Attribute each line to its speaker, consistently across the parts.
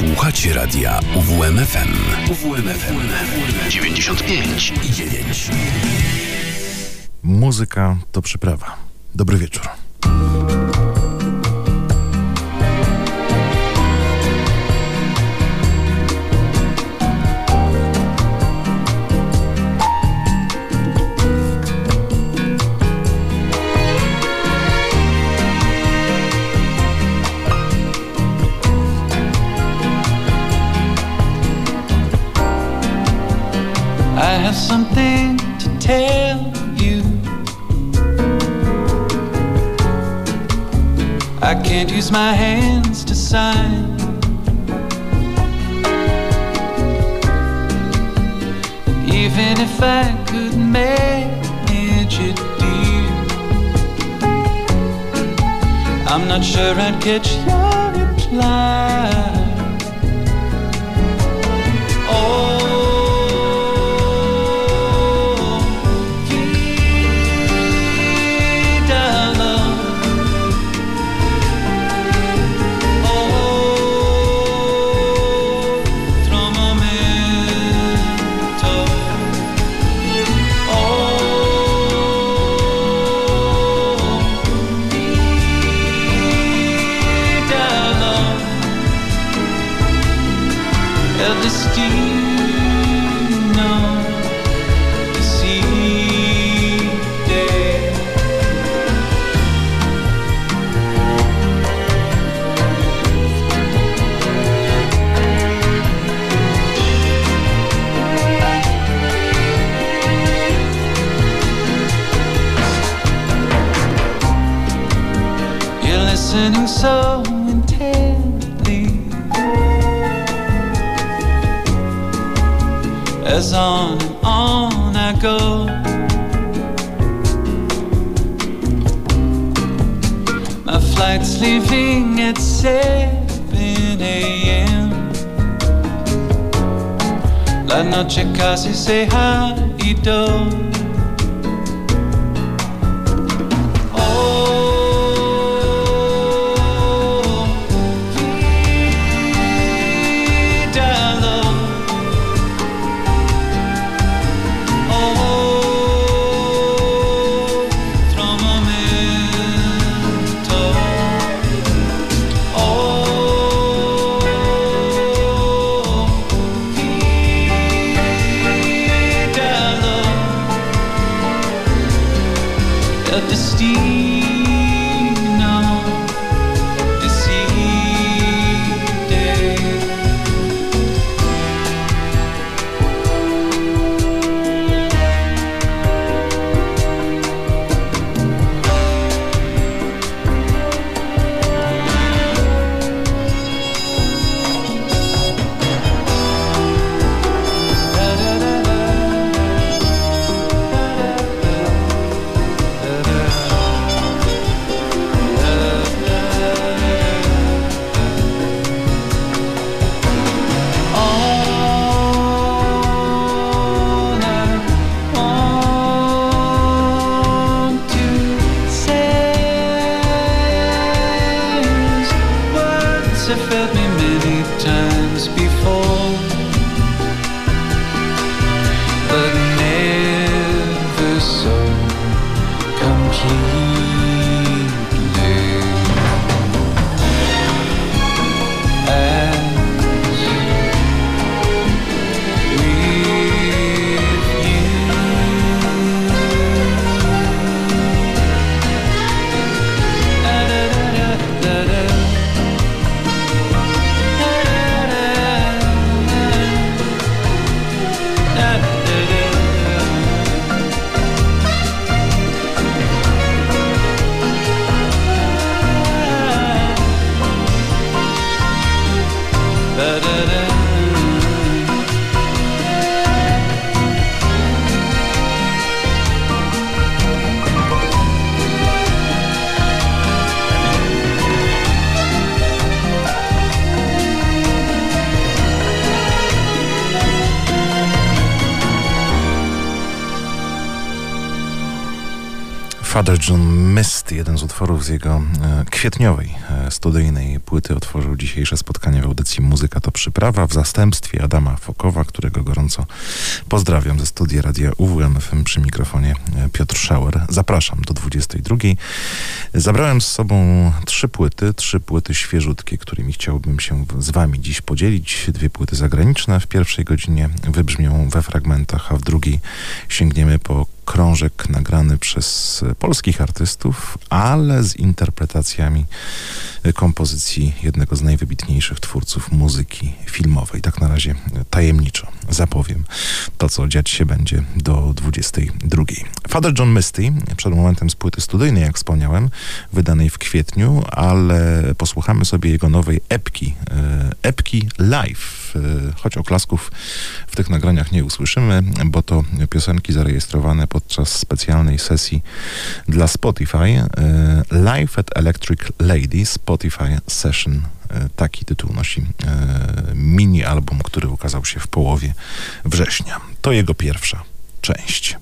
Speaker 1: Słuchacie radia UWMFM. UWMFM 95 i 9.
Speaker 2: Muzyka to przyprawa. Dobry wieczór.
Speaker 3: Have something to tell you. I can't use my hands to sign. Even if I could manage it, dear, I'm not sure I'd catch your reply. Listening so intently as on and on I go. My flight's leaving at 7 a.m. La noche casi se ha ido. Misty, jeden z utworów z jego e, kwietniowej e, studyjnej płyty, otworzył dzisiejsze spotkanie w audycji Muzyka to Przyprawa w zastępstwie Adama Fokowa, którego gorąco pozdrawiam ze studia radia UWMFM przy mikrofonie e, Piotr Schauer. Zapraszam do 22. Zabrałem z sobą trzy płyty, trzy płyty świeżutkie, którymi chciałbym się z wami dziś podzielić. Dwie płyty zagraniczne w pierwszej godzinie wybrzmią we fragmentach, a w drugiej sięgniemy po krążek nagrany przez polskich artystów, ale z interpretacjami kompozycji jednego z najwybitniejszych twórców muzyki filmowej. Tak na razie tajemniczo zapowiem to, co dziać się będzie do 22. Father John Misty, przed momentem z płyty studyjnej, jak wspomniałem, wydanej w kwietniu, ale posłuchamy sobie jego nowej epki, e, epki live, e, choć oklasków w tych nagraniach nie usłyszymy, bo to piosenki zarejestrowane podczas specjalnej sesji dla Spotify e, Live at Electric Lady Spotify Session. Taki tytuł nosi mini album, który ukazał się w połowie września. To jego pierwsza część.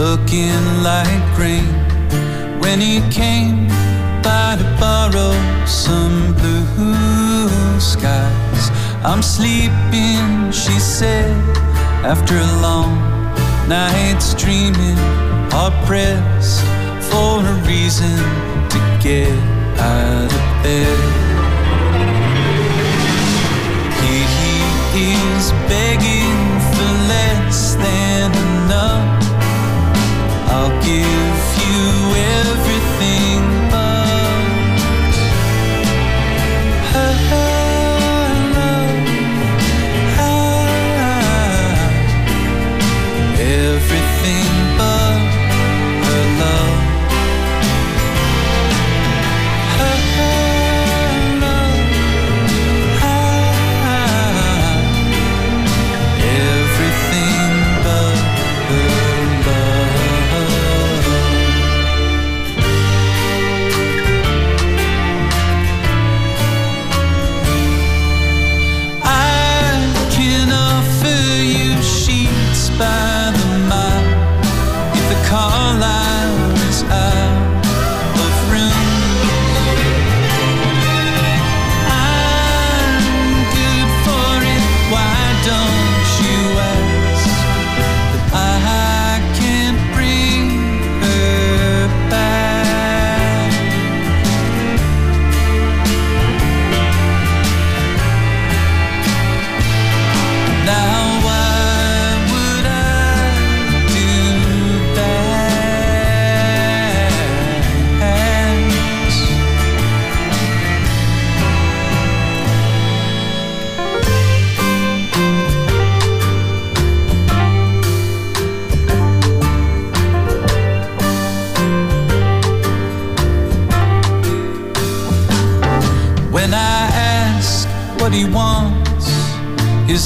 Speaker 3: Looking like rain when he came by to borrow some blue skies. I'm sleeping, she said, after a long night's dreaming, hard pressed for a reason to get out of bed. I'll give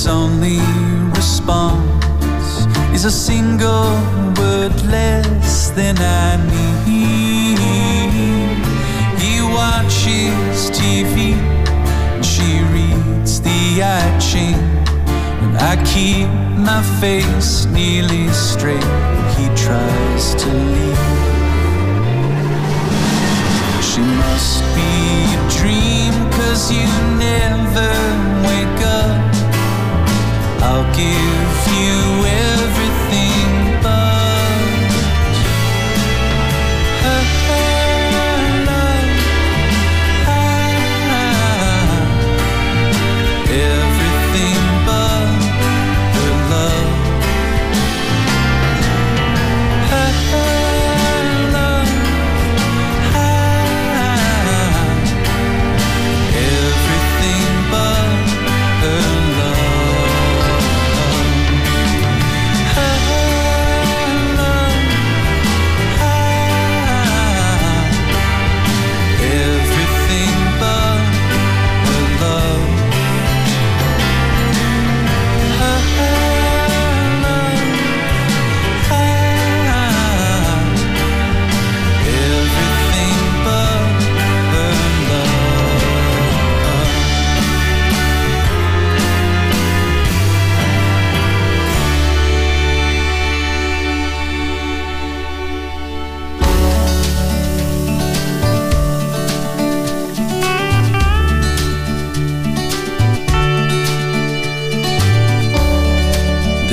Speaker 3: his only response is a single word less than I need. He watches TV, and she reads the I Ching. And I keep my face nearly straight, he tries to leave. She must be a dream, cause you never wake up. I'll give you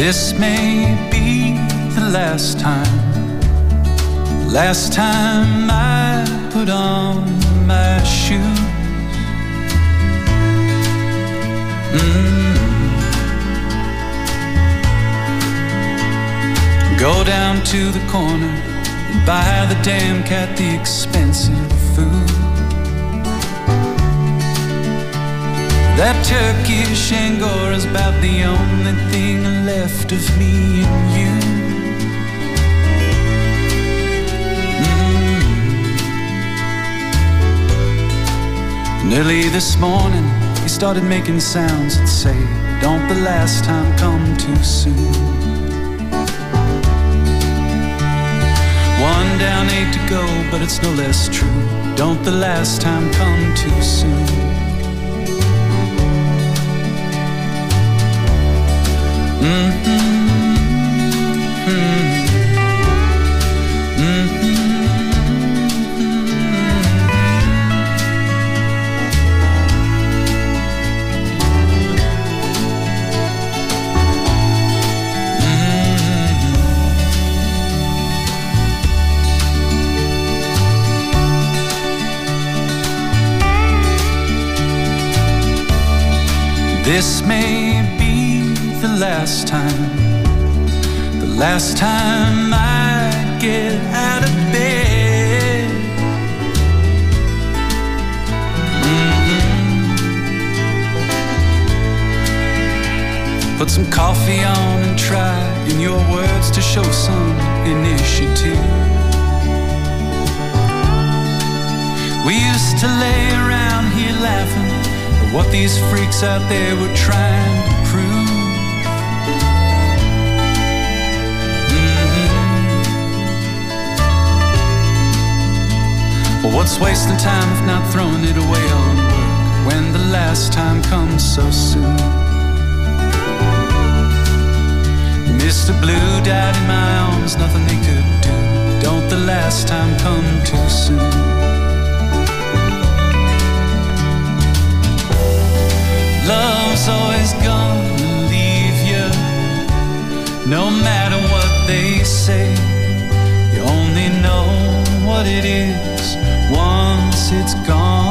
Speaker 3: This may be the last time, last time I put on my shoes. Mm. Go down to the corner and buy the damn cat the expensive food. That Turkish Angora's about the only thing left of me and you. Mm. Early this morning, he started making sounds that say, Don't the last time come too soon. One down, eight to go, but it's no less true. Don't the last time come too soon. This may last time, the last time I get out of bed. Mm-hmm. Put some coffee on and try, in your words, to show some initiative. We used to lay around here laughing at what these freaks out there were trying What's wasting time if not throwing it away on work when the last time comes so soon? Mr. Blue died in my arms, nothing they could do. Don't the last time come too soon? Love's always gonna leave you, no matter what they say. You only know what it is once it's gone.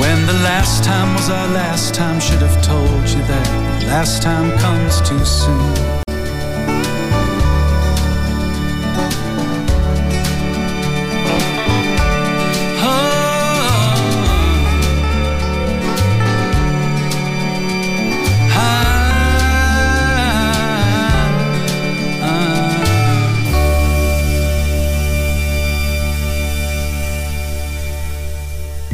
Speaker 3: When the last time was our last time, should have told you that the last time comes too soon.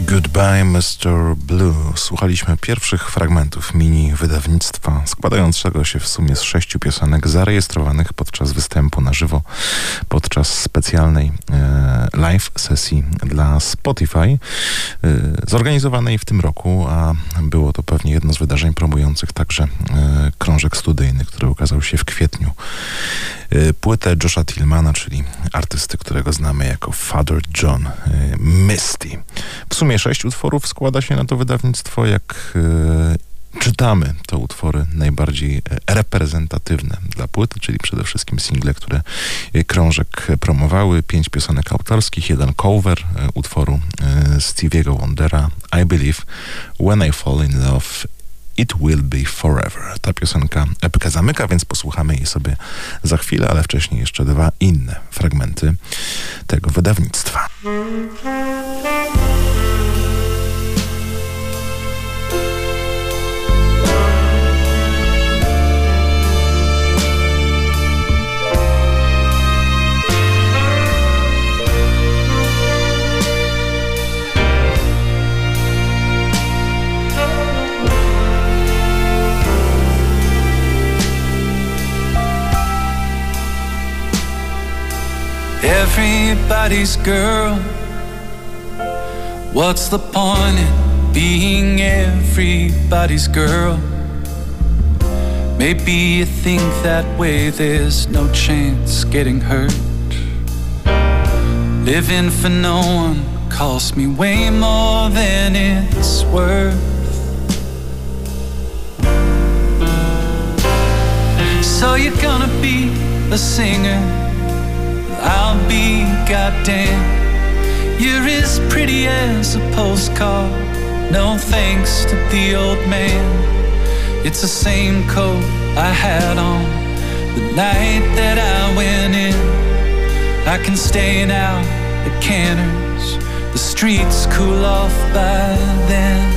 Speaker 2: Goodbye Mr. Blue. Słuchaliśmy pierwszych fragmentów mini wydawnictwa składającego się w sumie z sześciu piosenek zarejestrowanych podczas występu na żywo podczas specjalnej e, live sesji dla Spotify e, zorganizowanej w tym roku, a było to pewnie jedno z wydarzeń promujących także e, krążek studyjny, który ukazał się w kwietniu. E, płytę Josha Tillmana, czyli artysty, którego znamy jako Father John e, Misty. W sumie sześć utworów składa się na to wydawnictwo, jak e, czytamy to utwory najbardziej reprezentatywne dla płyty, czyli przede wszystkim single, które krążek promowały, pięć piosenek autorskich, jeden cover utworu Stevie'ego Wondera I Believe When I Fall in Love It Will Be Forever. Ta piosenka epkę zamyka, więc posłuchamy jej sobie za chwilę, ale wcześniej jeszcze dwa inne fragmenty tego wydawnictwa.
Speaker 3: Everybody's girl. What's the point in being everybody's girl? Maybe you think that way, there's no chance getting hurt. Living for no one costs me way more than it's worth. So you're gonna be a singer, I'll be goddamn. You're as pretty as a postcard, no thanks to the old man. It's the same coat I had on the night that I went in. I can stay out at Canter's the streets cool off by then.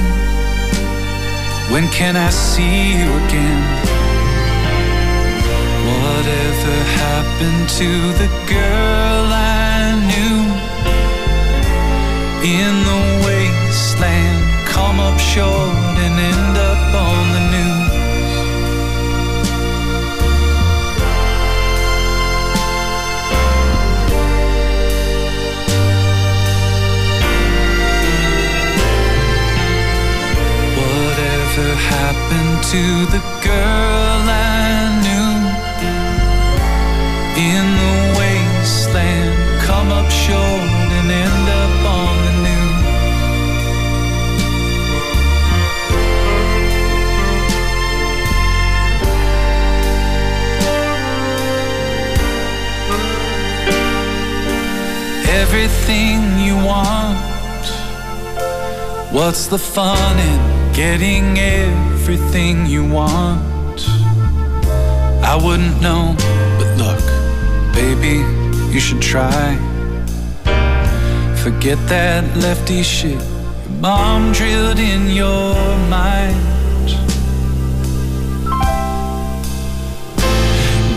Speaker 3: When can I see you again? Whatever happened to the girl I knew in the wasteland? Come up short and end up on the news. Whatever happened to the girl in the wasteland? Come up short and end up on the news. Everything you want. What's the fun in? getting everything you want. I wouldn't know, baby, you should try. Forget that lefty shit your mom drilled in your mind.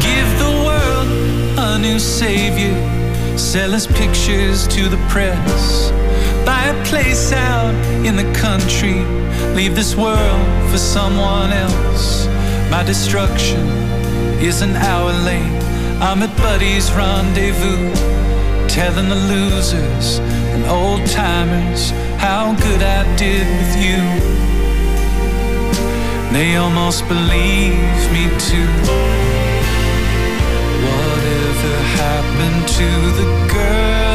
Speaker 3: Give the world a new savior, sell his pictures to the press. Buy a place out in the country leave this world for someone else. My destruction is an hour late. I'm at Buddy's rendezvous, telling the losers and old timers how good I did with you. They almost believe me too. Whatever happened to the girl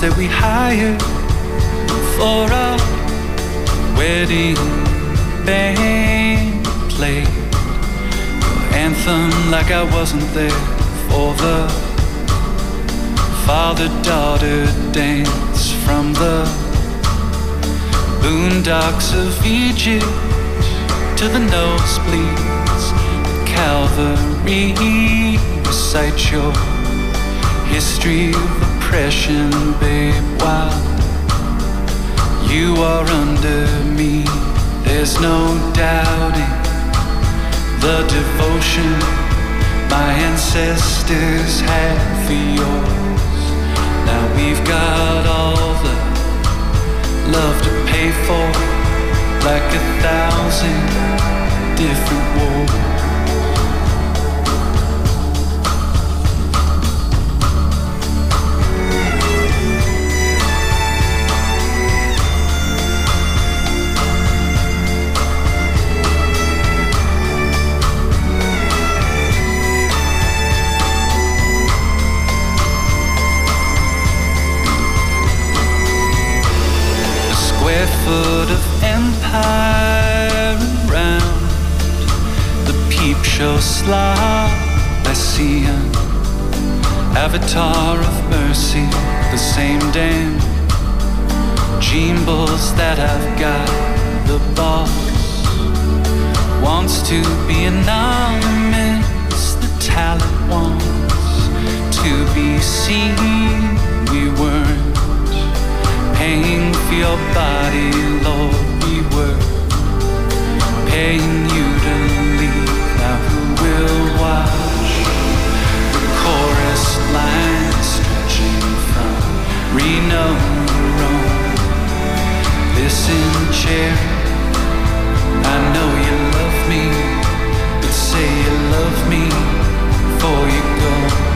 Speaker 3: that we hired for a wedding band played your anthem like I wasn't there for the father-daughter dance from the boondocks of Egypt to the nosebleed Calvary, recite your history of oppression, babe, while you are under me. There's no doubting the devotion my ancestors had for yours. Now we've got all the love to pay for, like a thousand different wars. Foot of empire around the peep show slot I see an avatar of mercy, the same damn Jimbles that I've got. The boss wants to be anonymous, the talent wants to be seen. We weren't paying for your body, Lord. We were paying you to leave. Now who will watch the chorus line stretching from Reno to Rome? Listen, chair. I know you love me, but say you love me before you go.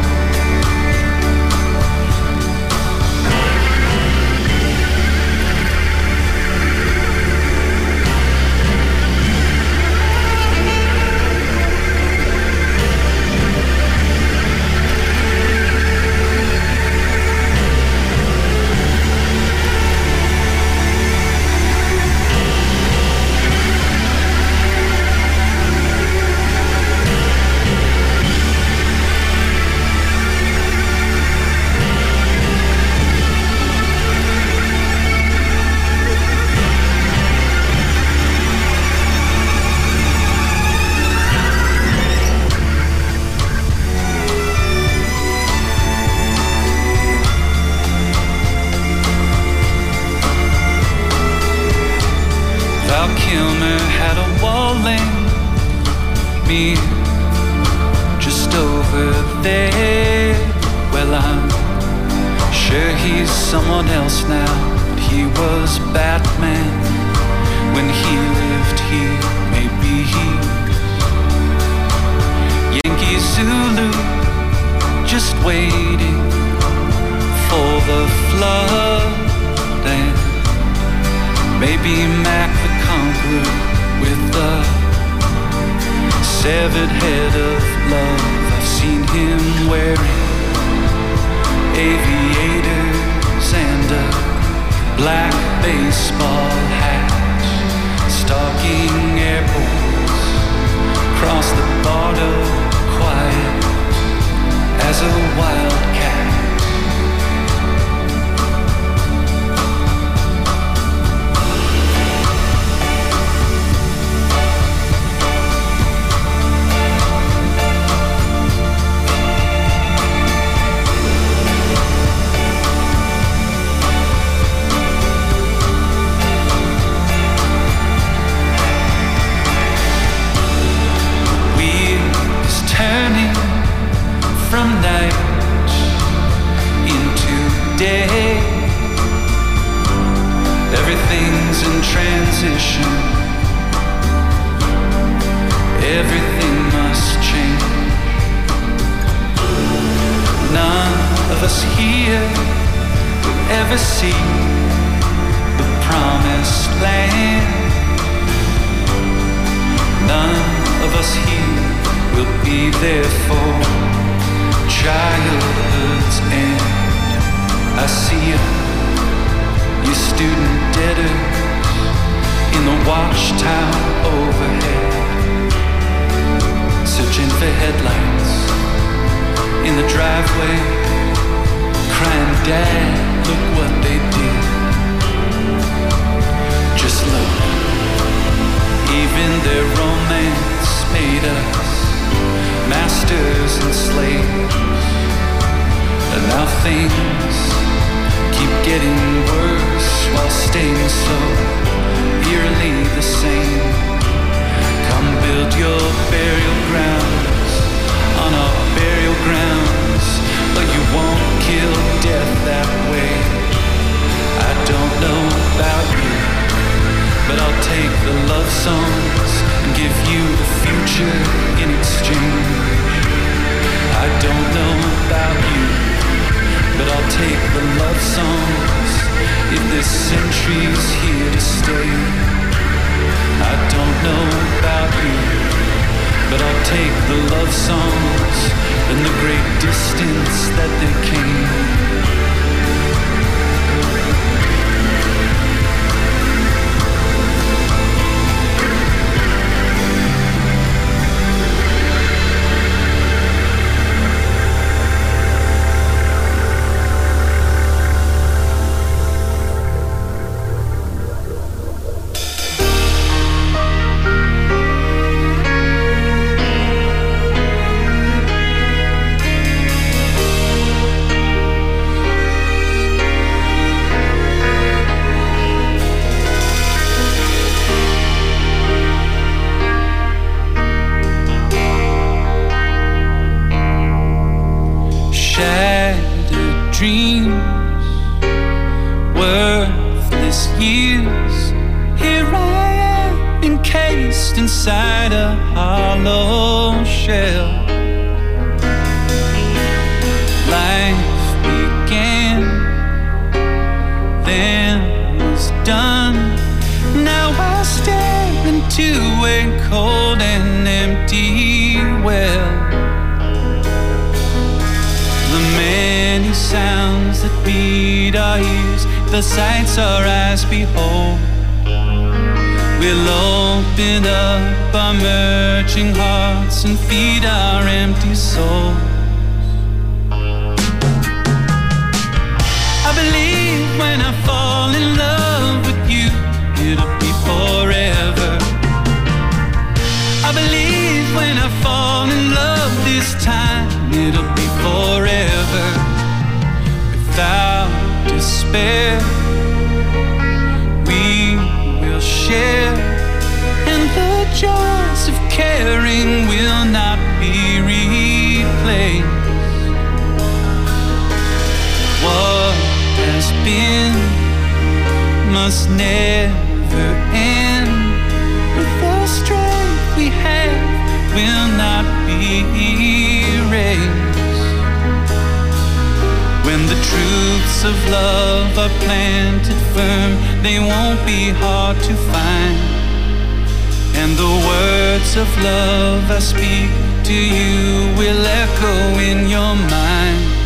Speaker 4: years. Here I am, encased inside a hollow shell. the sights our eyes behold. We'll open up our merging hearts and feed our empty souls. I believe when I fall in love with you, it'll be forever. I believe when I fall in love this time, it'll be forever. Without despair. chance of caring will not be replaced. What has been must never end. But the strength we have will not be erased. When the truths of love are planted firm, they won't be hard to find. And the words of love I speak to you will echo in your mind.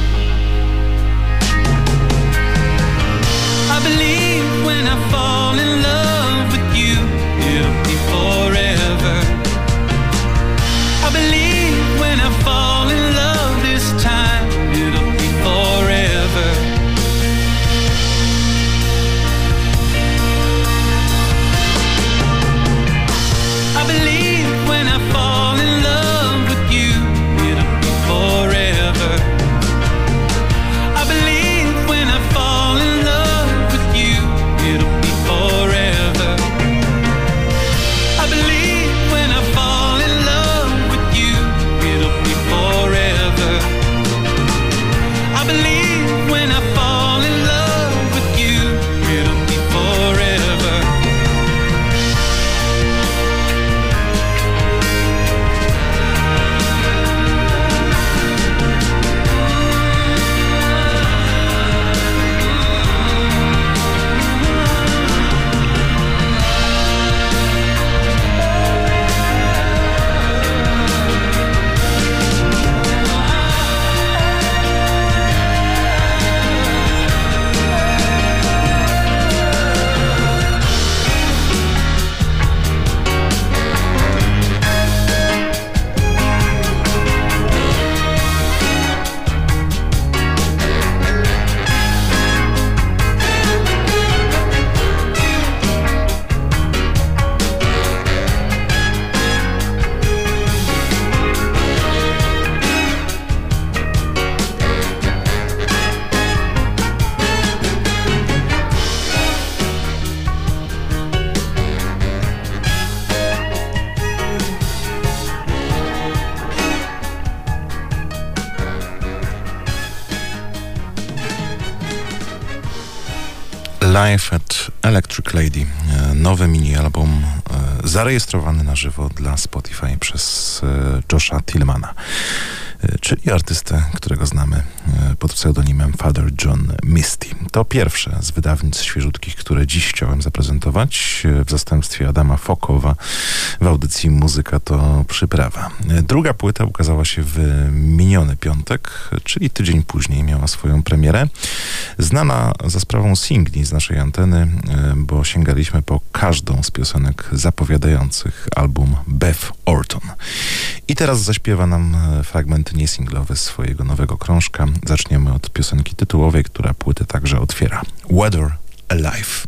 Speaker 4: Live at Electric Lady. E, nowy mini-album e, zarejestrowany na żywo dla Spotify przez e, Josha Tillmana czyli artystę, którego znamy pod pseudonimem Father John Misty. To pierwsze z wydawnictw świeżutkich, które dziś chciałem zaprezentować w zastępstwie Adama Fokowa w audycji Muzyka to przyprawa. Druga płyta ukazała się w miniony piątek, czyli tydzień później miała swoją premierę. Znana za sprawą singli z naszej anteny, bo sięgaliśmy po każdą z piosenek zapowiadających album Beth Orton. I teraz zaśpiewa nam niesinglowy swojego nowego krążka. Zaczniemy od piosenki tytułowej, która płytę także otwiera. Weather Alive.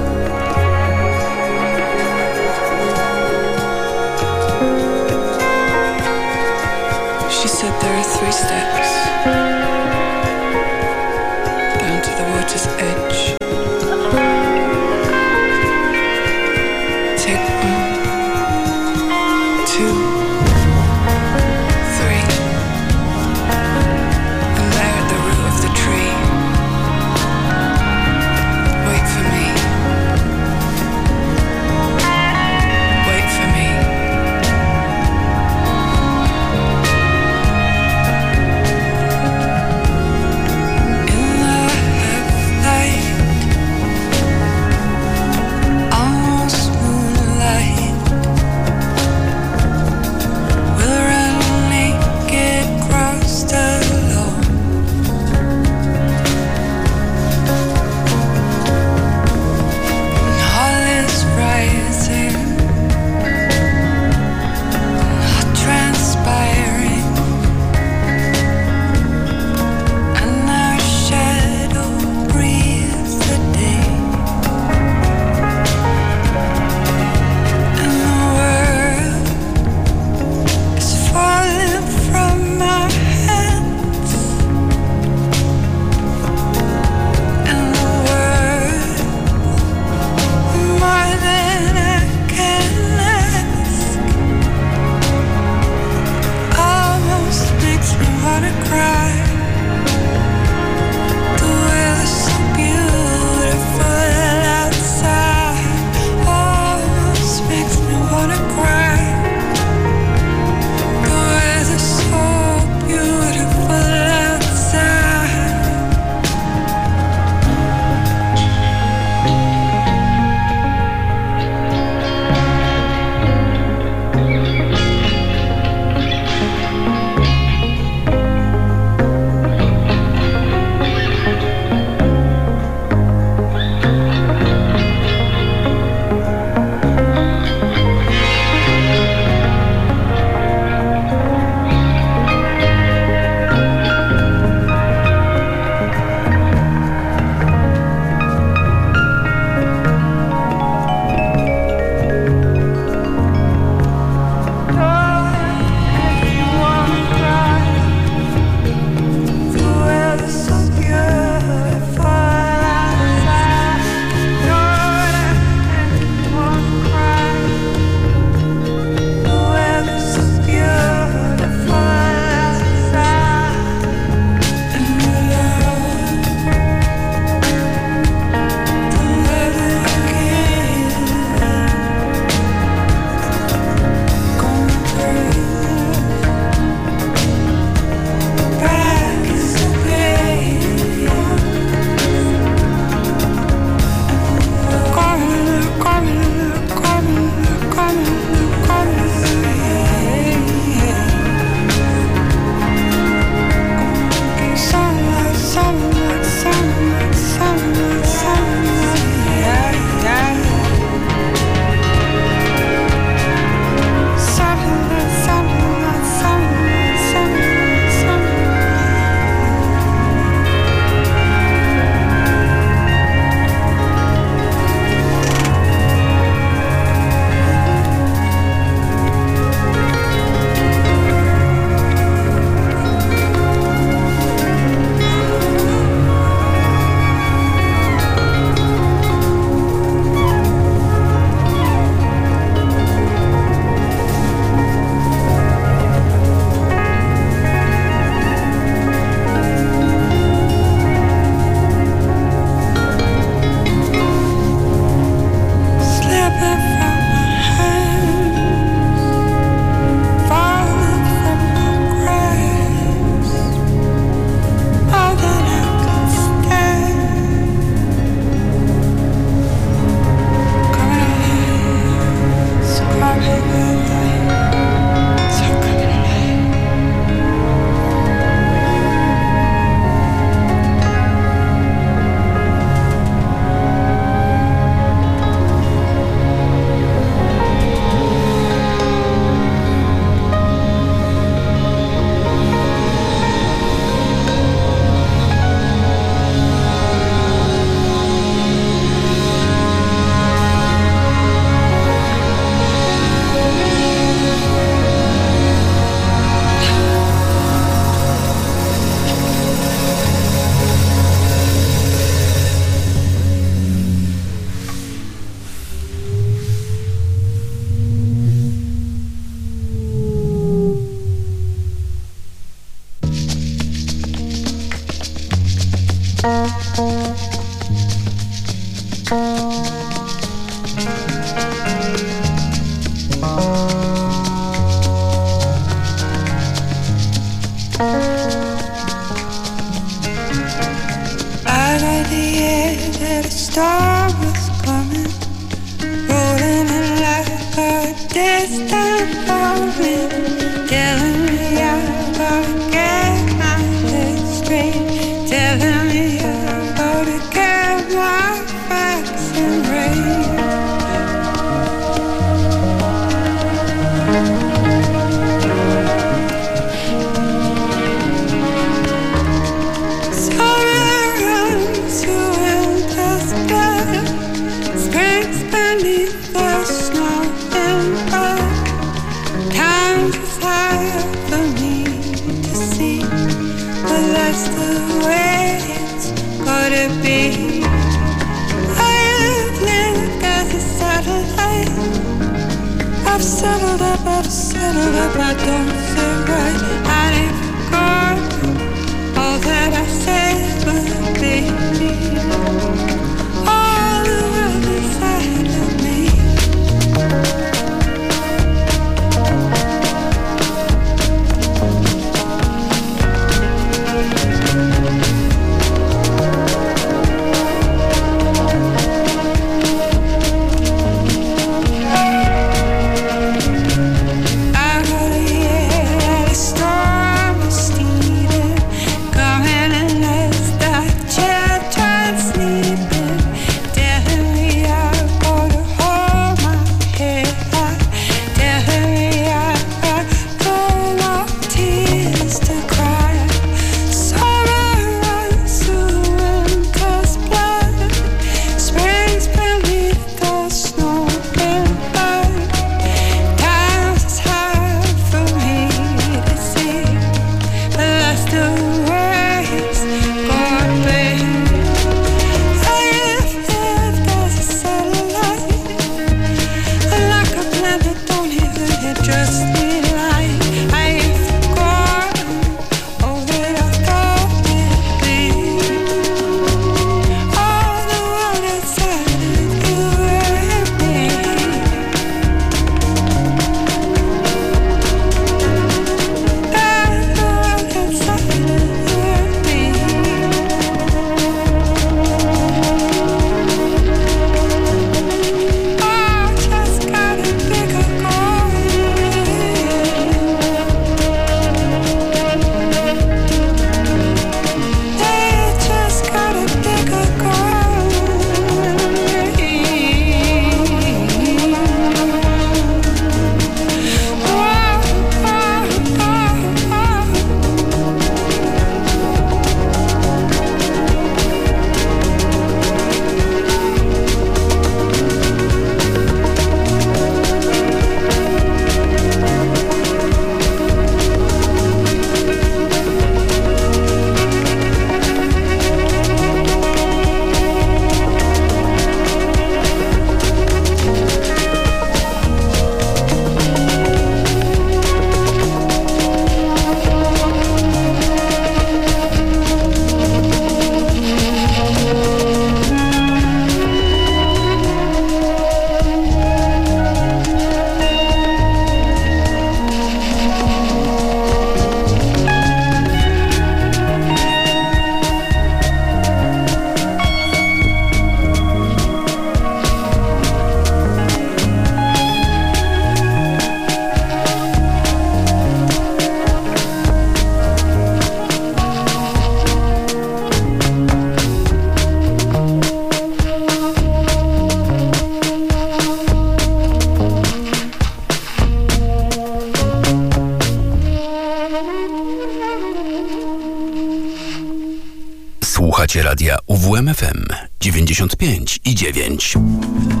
Speaker 4: Radia UWMFM 95 i 9.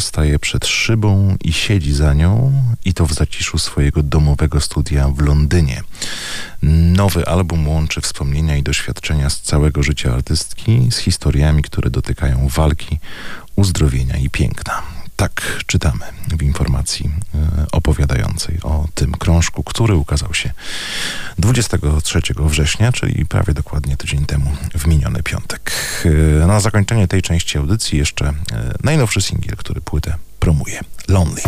Speaker 4: staje przed szybą i siedzi za nią i to w zaciszu swojego domowego studia w Londynie. Nowy album łączy wspomnienia i doświadczenia z całego życia artystki z historiami, które dotykają walki, uzdrowienia i piękna. Tak czytamy w informacji e, opowiadającej o tym krążku, który ukazał się 23 września, czyli prawie dokładnie tydzień temu, w miniony piątek. E, na zakończenie tej części audycji jeszcze e, najnowszy singiel, który płytę promuje. Lonely.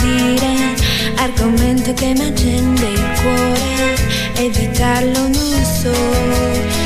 Speaker 5: dire, argomento che mi accende il cuore, evitarlo non so.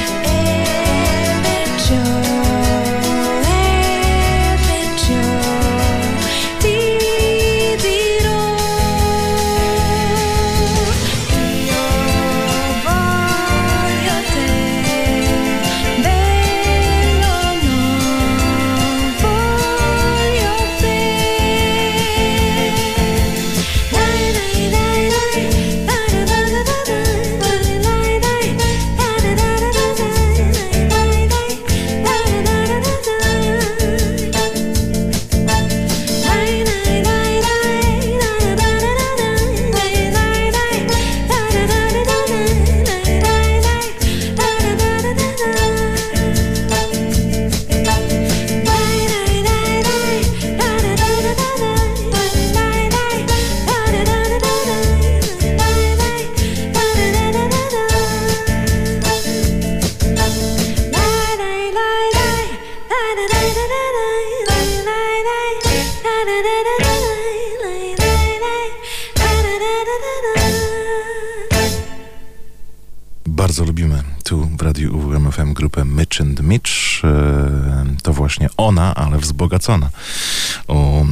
Speaker 2: O e,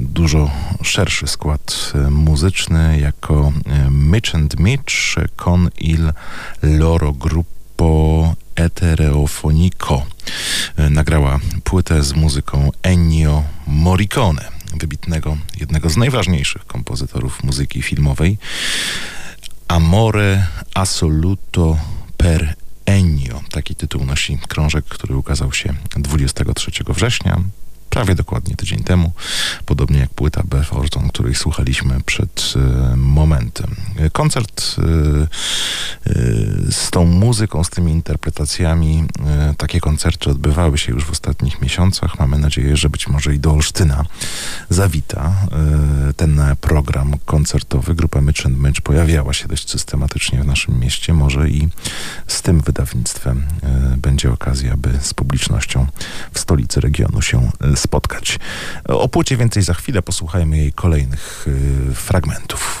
Speaker 2: dużo szerszy skład e, muzyczny jako e, Mitch and Mitch con il loro gruppo Etereofonico. Nagrała płytę z muzyką Ennio Morricone, wybitnego, jednego z najważniejszych kompozytorów muzyki filmowej. Amore assoluto per Ennio. Taki tytuł nosi krążek, który ukazał się 23 września prawie dokładnie tydzień temu, podobnie jak płyta Beth Orton, której słuchaliśmy przed e, momentem. Koncert e, e, z tą muzyką, z tymi interpretacjami,
Speaker 5: takie koncerty odbywały się już w ostatnich miesiącach. Mamy nadzieję, że być może i do Olsztyna zawita ten program koncertowy. Grupa Mycz Mycz pojawiała się dość systematycznie w naszym mieście. Może i z tym wydawnictwem będzie okazja, by z publicznością w stolicy regionu się spotkać. O płycie więcej za chwilę, posłuchajmy jej kolejnych fragmentów.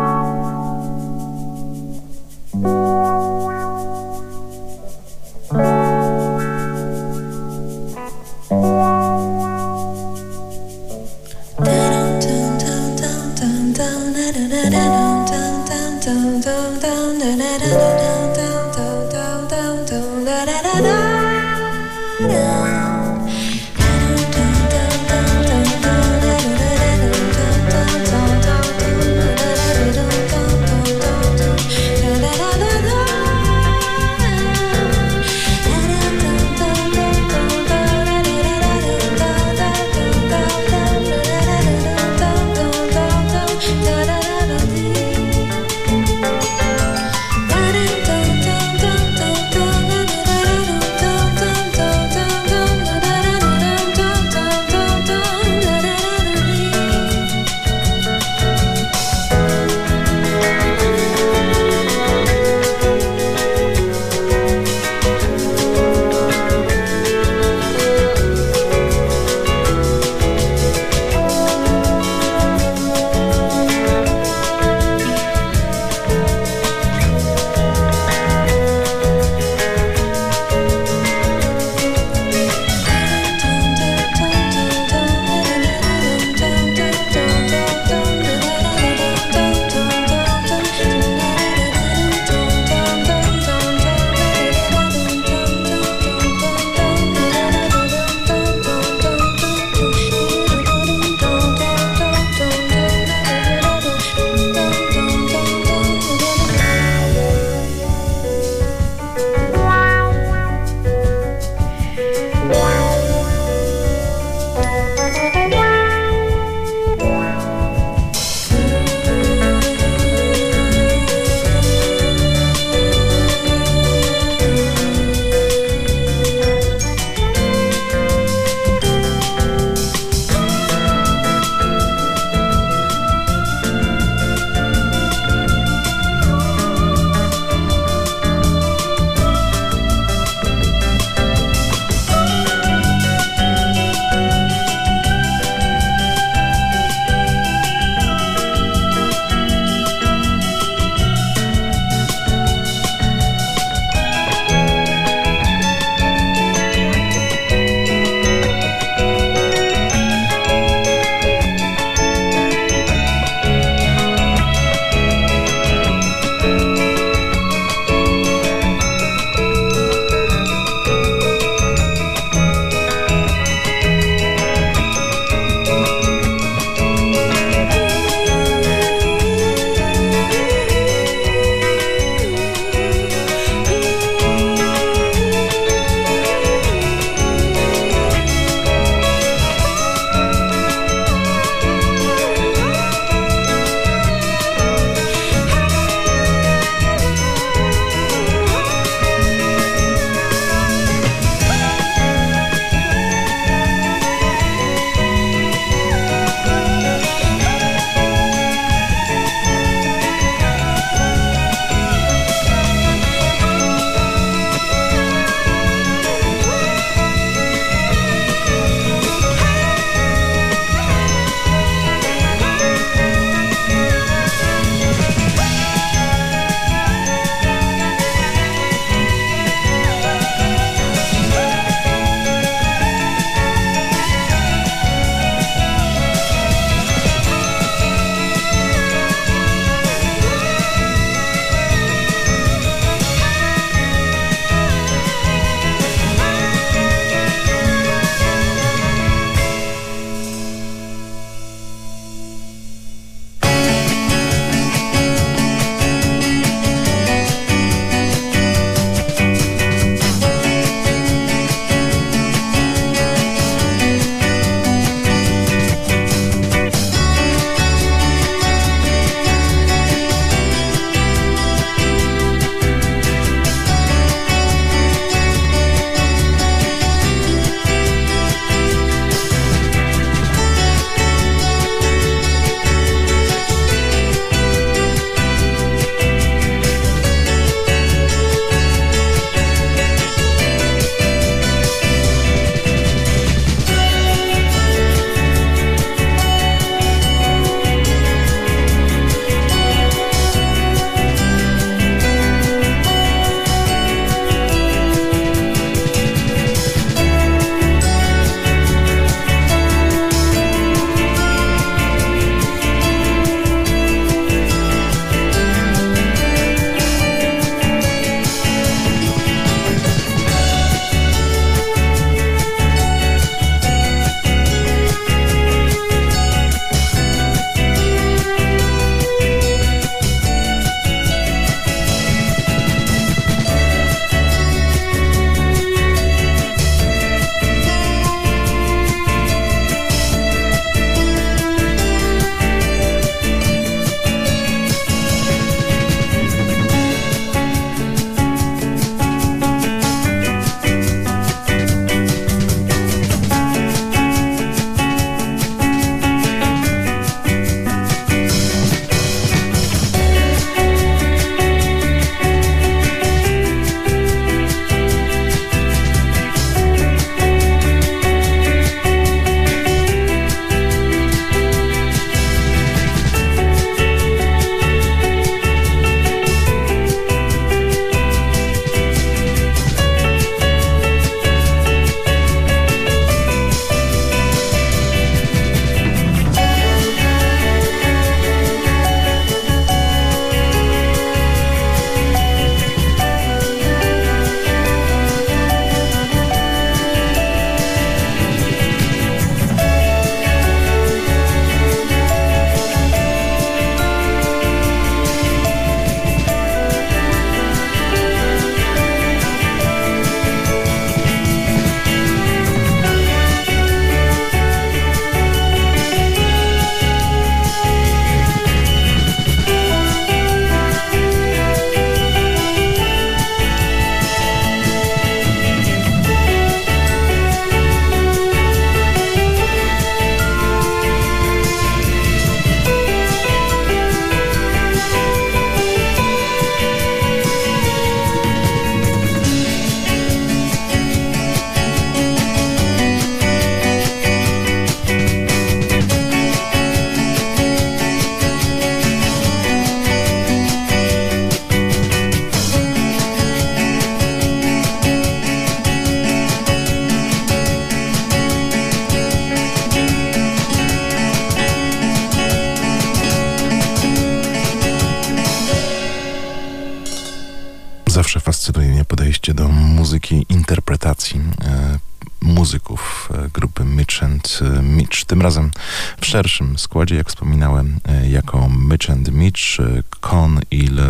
Speaker 2: szerszym składzie, jak wspominałem, e, jako Mitch and Mitch, Con il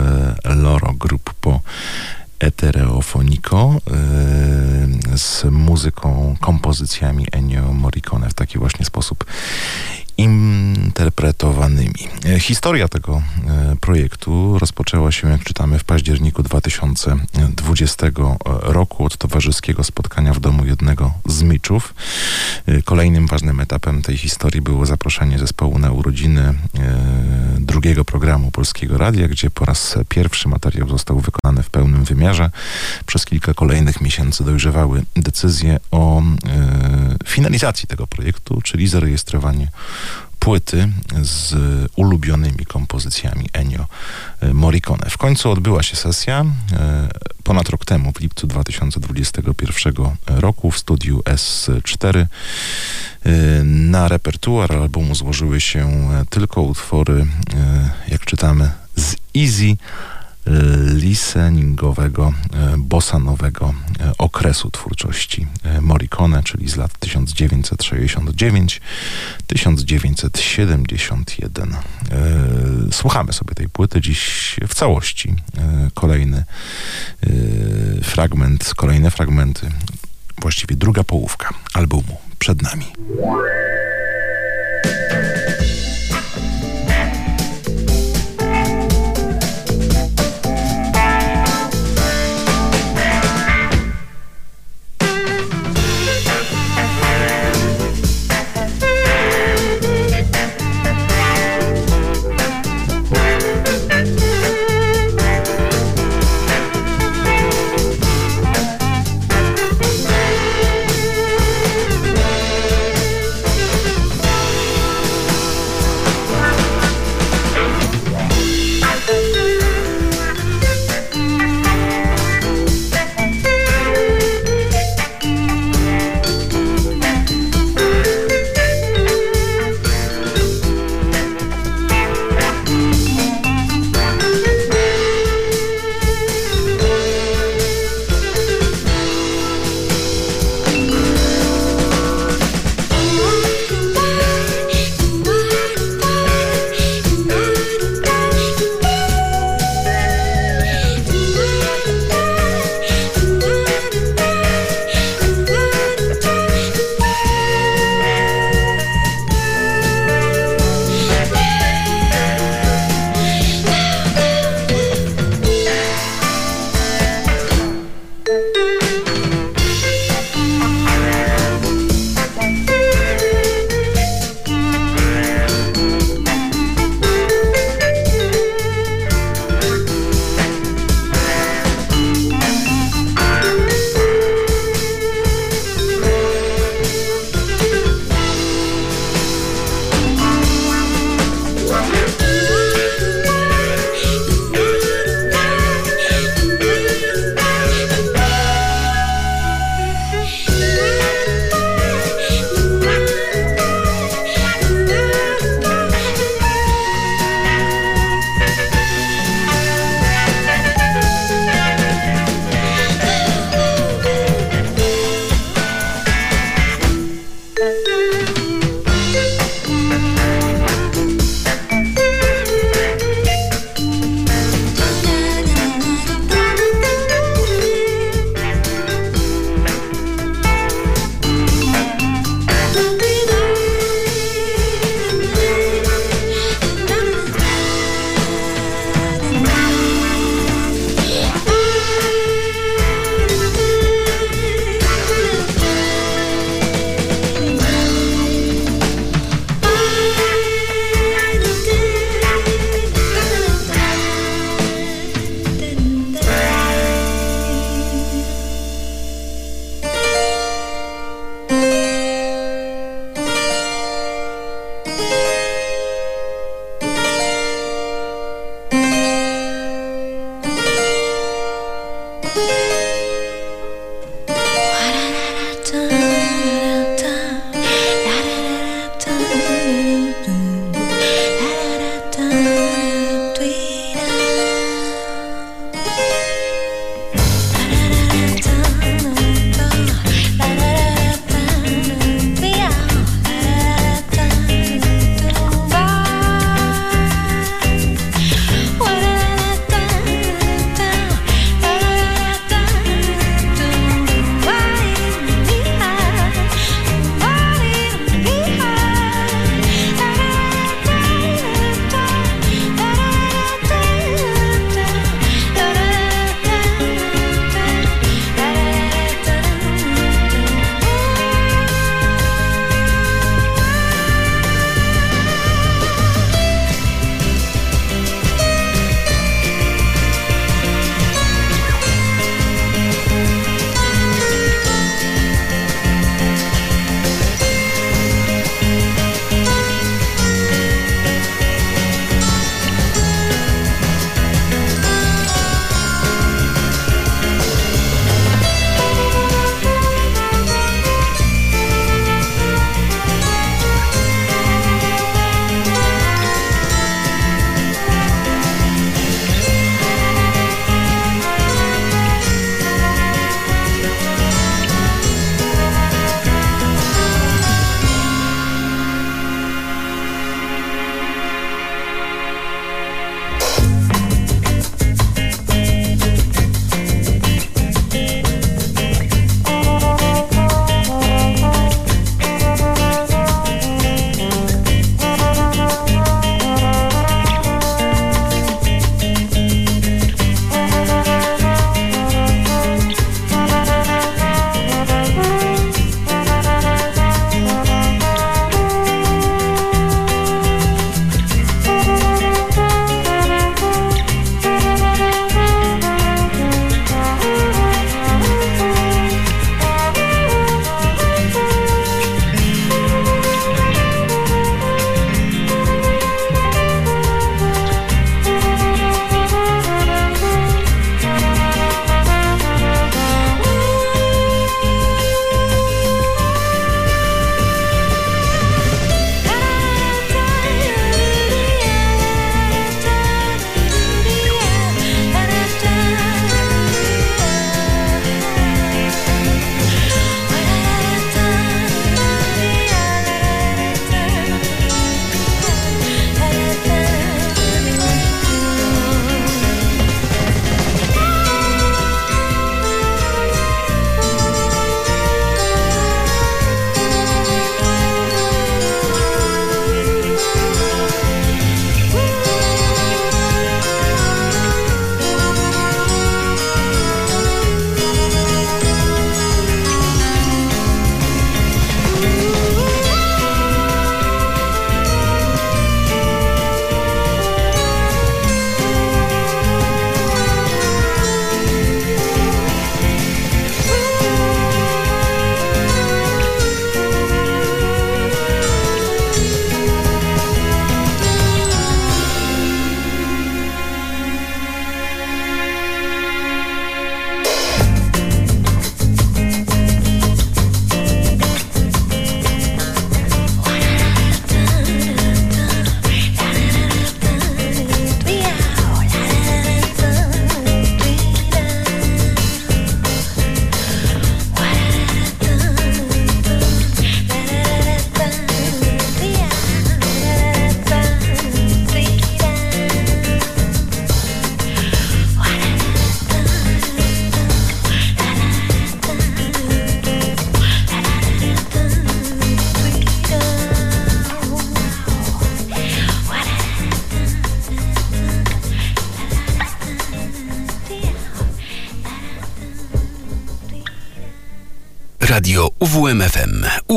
Speaker 2: Loro Gruppo Etereofonico z muzyką, kompozycjami Ennio Morricone w taki właśnie sposób interpretowanymi. E, historia tego e, projektu rozpoczęła się, jak czytamy, w październiku 2020 roku od towarzyskiego spotkania w domu jednego z Miczów. E, kolejnym ważnym etapem tej historii było zaproszenie zespołu na urodziny drugiego programu Polskiego Radia, gdzie po raz pierwszy materiał został wykonany w pełnym wymiarze. Przez kilka kolejnych miesięcy dojrzewały decyzje o finalizacji tego projektu, czyli zarejestrowanie płyty z ulubionymi kompozycjami Ennio e, Morricone. W końcu odbyła się sesja e, ponad rok temu, w lipcu 2021 roku w studiu S4. E, na repertuar albumu złożyły się tylko utwory, jak czytamy, z Easy listeningowego, e, bossanowego e, okresu twórczości e, Morricone, czyli z lat 1969-1971. Słuchamy sobie tej płyty dziś w całości. Kolejny fragment, kolejne fragmenty, właściwie druga połówka albumu przed nami.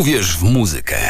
Speaker 1: Uwierz w muzykę.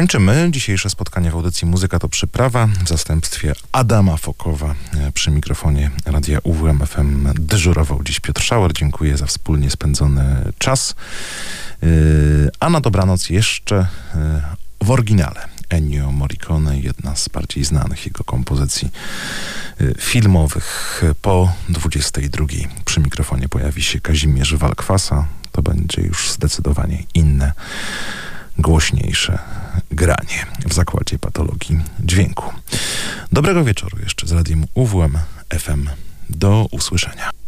Speaker 2: Kończymy dzisiejsze spotkanie w audycji Muzyka to Przyprawa w zastępstwie Adama Fokowa przy mikrofonie Radia UWM FM dyżurował dziś Piotr Szauer. Dziękuję za wspólnie spędzony czas. A na dobranoc jeszcze w oryginale Ennio Morricone, jedna z bardziej znanych jego kompozycji filmowych. Po 22 przy mikrofonie pojawi się Kazimierz Walkwasa. To będzie już zdecydowanie inne, głośniejsze granie w zakładzie patologii dźwięku. Dobrego wieczoru jeszcze z radiem UWM FM. Do usłyszenia.